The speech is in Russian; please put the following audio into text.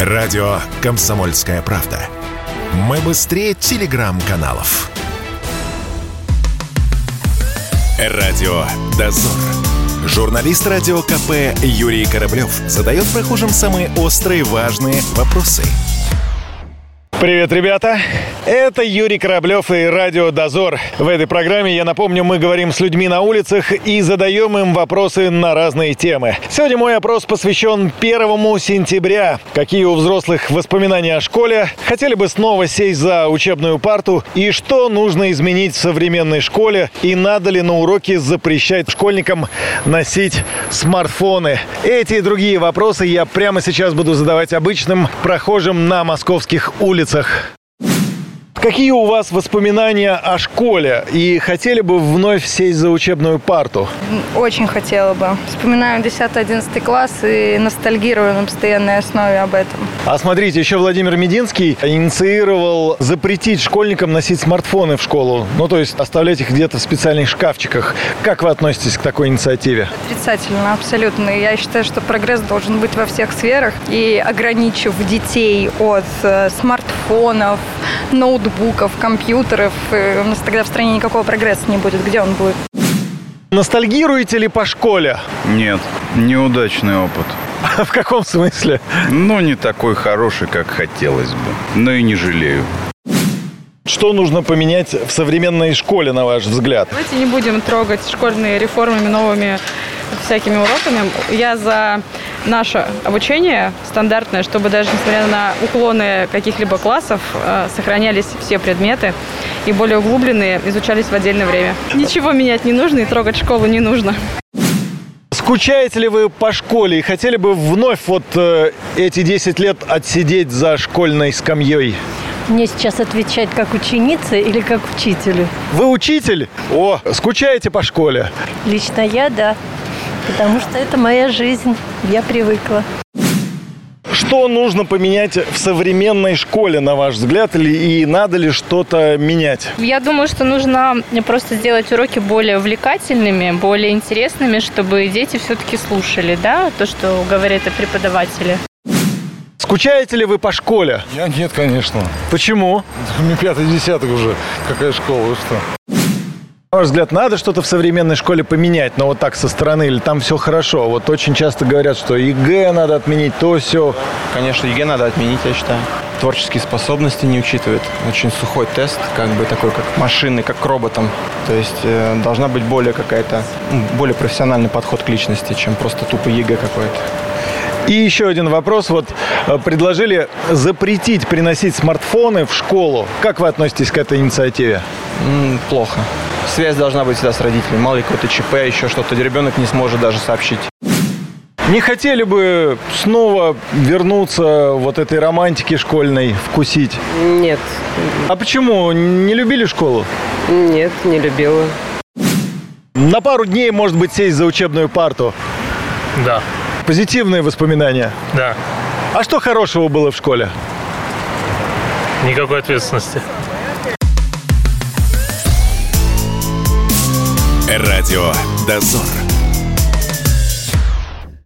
Радио «Комсомольская правда». Мы быстрее телеграм-каналов. Радио «Дозор». Журналист радио КП Юрий Кораблев задает прохожим самые острые важные вопросы – Привет, ребята! Это Юрий Кораблев и Радио Дозор. В этой программе, я напомню, мы говорим с людьми на улицах и задаем им вопросы на разные темы. Сегодня мой опрос посвящен первому сентября. Какие у взрослых воспоминания о школе? Хотели бы снова сесть за учебную парту? И что нужно изменить в современной школе? И надо ли на уроке запрещать школьникам носить смартфоны? Эти и другие вопросы я прямо сейчас буду задавать обычным прохожим на московских улицах улицах. Какие у вас воспоминания о школе? И хотели бы вновь сесть за учебную парту? Очень хотела бы. Вспоминаю 10-11 класс и ностальгирую на постоянной основе об этом. А смотрите, еще Владимир Мединский инициировал запретить школьникам носить смартфоны в школу. Ну, то есть оставлять их где-то в специальных шкафчиках. Как вы относитесь к такой инициативе? Отрицательно, абсолютно. Я считаю, что прогресс должен быть во всех сферах. И ограничив детей от э, смартфонов, ноутбуков, компьютеров, у нас тогда в стране никакого прогресса не будет. Где он будет? Ностальгируете ли по школе? Нет, неудачный опыт. В каком смысле? Ну, не такой хороший, как хотелось бы. Но и не жалею. Что нужно поменять в современной школе, на ваш взгляд? Давайте не будем трогать школьные реформами новыми всякими уроками. Я за наше обучение стандартное, чтобы даже несмотря на уклоны каких-либо классов, э, сохранялись все предметы и более углубленные изучались в отдельное время. Ничего менять не нужно и трогать школу не нужно. Скучаете ли вы по школе и хотели бы вновь вот э, эти 10 лет отсидеть за школьной скамьей? Мне сейчас отвечать как ученица или как учителю? Вы учитель? О, скучаете по школе? Лично я, да потому что это моя жизнь, я привыкла. Что нужно поменять в современной школе, на ваш взгляд, или и надо ли что-то менять? Я думаю, что нужно просто сделать уроки более увлекательными, более интересными, чтобы дети все-таки слушали, да, то, что говорят преподаватели. Скучаете ли вы по школе? Я нет, конечно. Почему? Мне пятый десяток уже. Какая школа, вы что? На ваш взгляд, надо что-то в современной школе поменять, но вот так со стороны, или там все хорошо? Вот очень часто говорят, что ЕГЭ надо отменить, то все. Конечно, ЕГЭ надо отменить, я считаю. Творческие способности не учитывает. Очень сухой тест, как бы такой, как машины, как к роботам. То есть э, должна быть более какая-то, ну, более профессиональный подход к личности, чем просто тупо ЕГЭ какой-то. И еще один вопрос. Вот э, предложили запретить приносить смартфоны в школу. Как вы относитесь к этой инициативе? Плохо связь должна быть всегда с родителями. Мало ли какой-то ЧП, еще что-то, ребенок не сможет даже сообщить. Не хотели бы снова вернуться вот этой романтики школьной, вкусить? Нет. А почему? Не любили школу? Нет, не любила. На пару дней, может быть, сесть за учебную парту? Да. Позитивные воспоминания? Да. А что хорошего было в школе? Никакой ответственности. Радио «Дозор».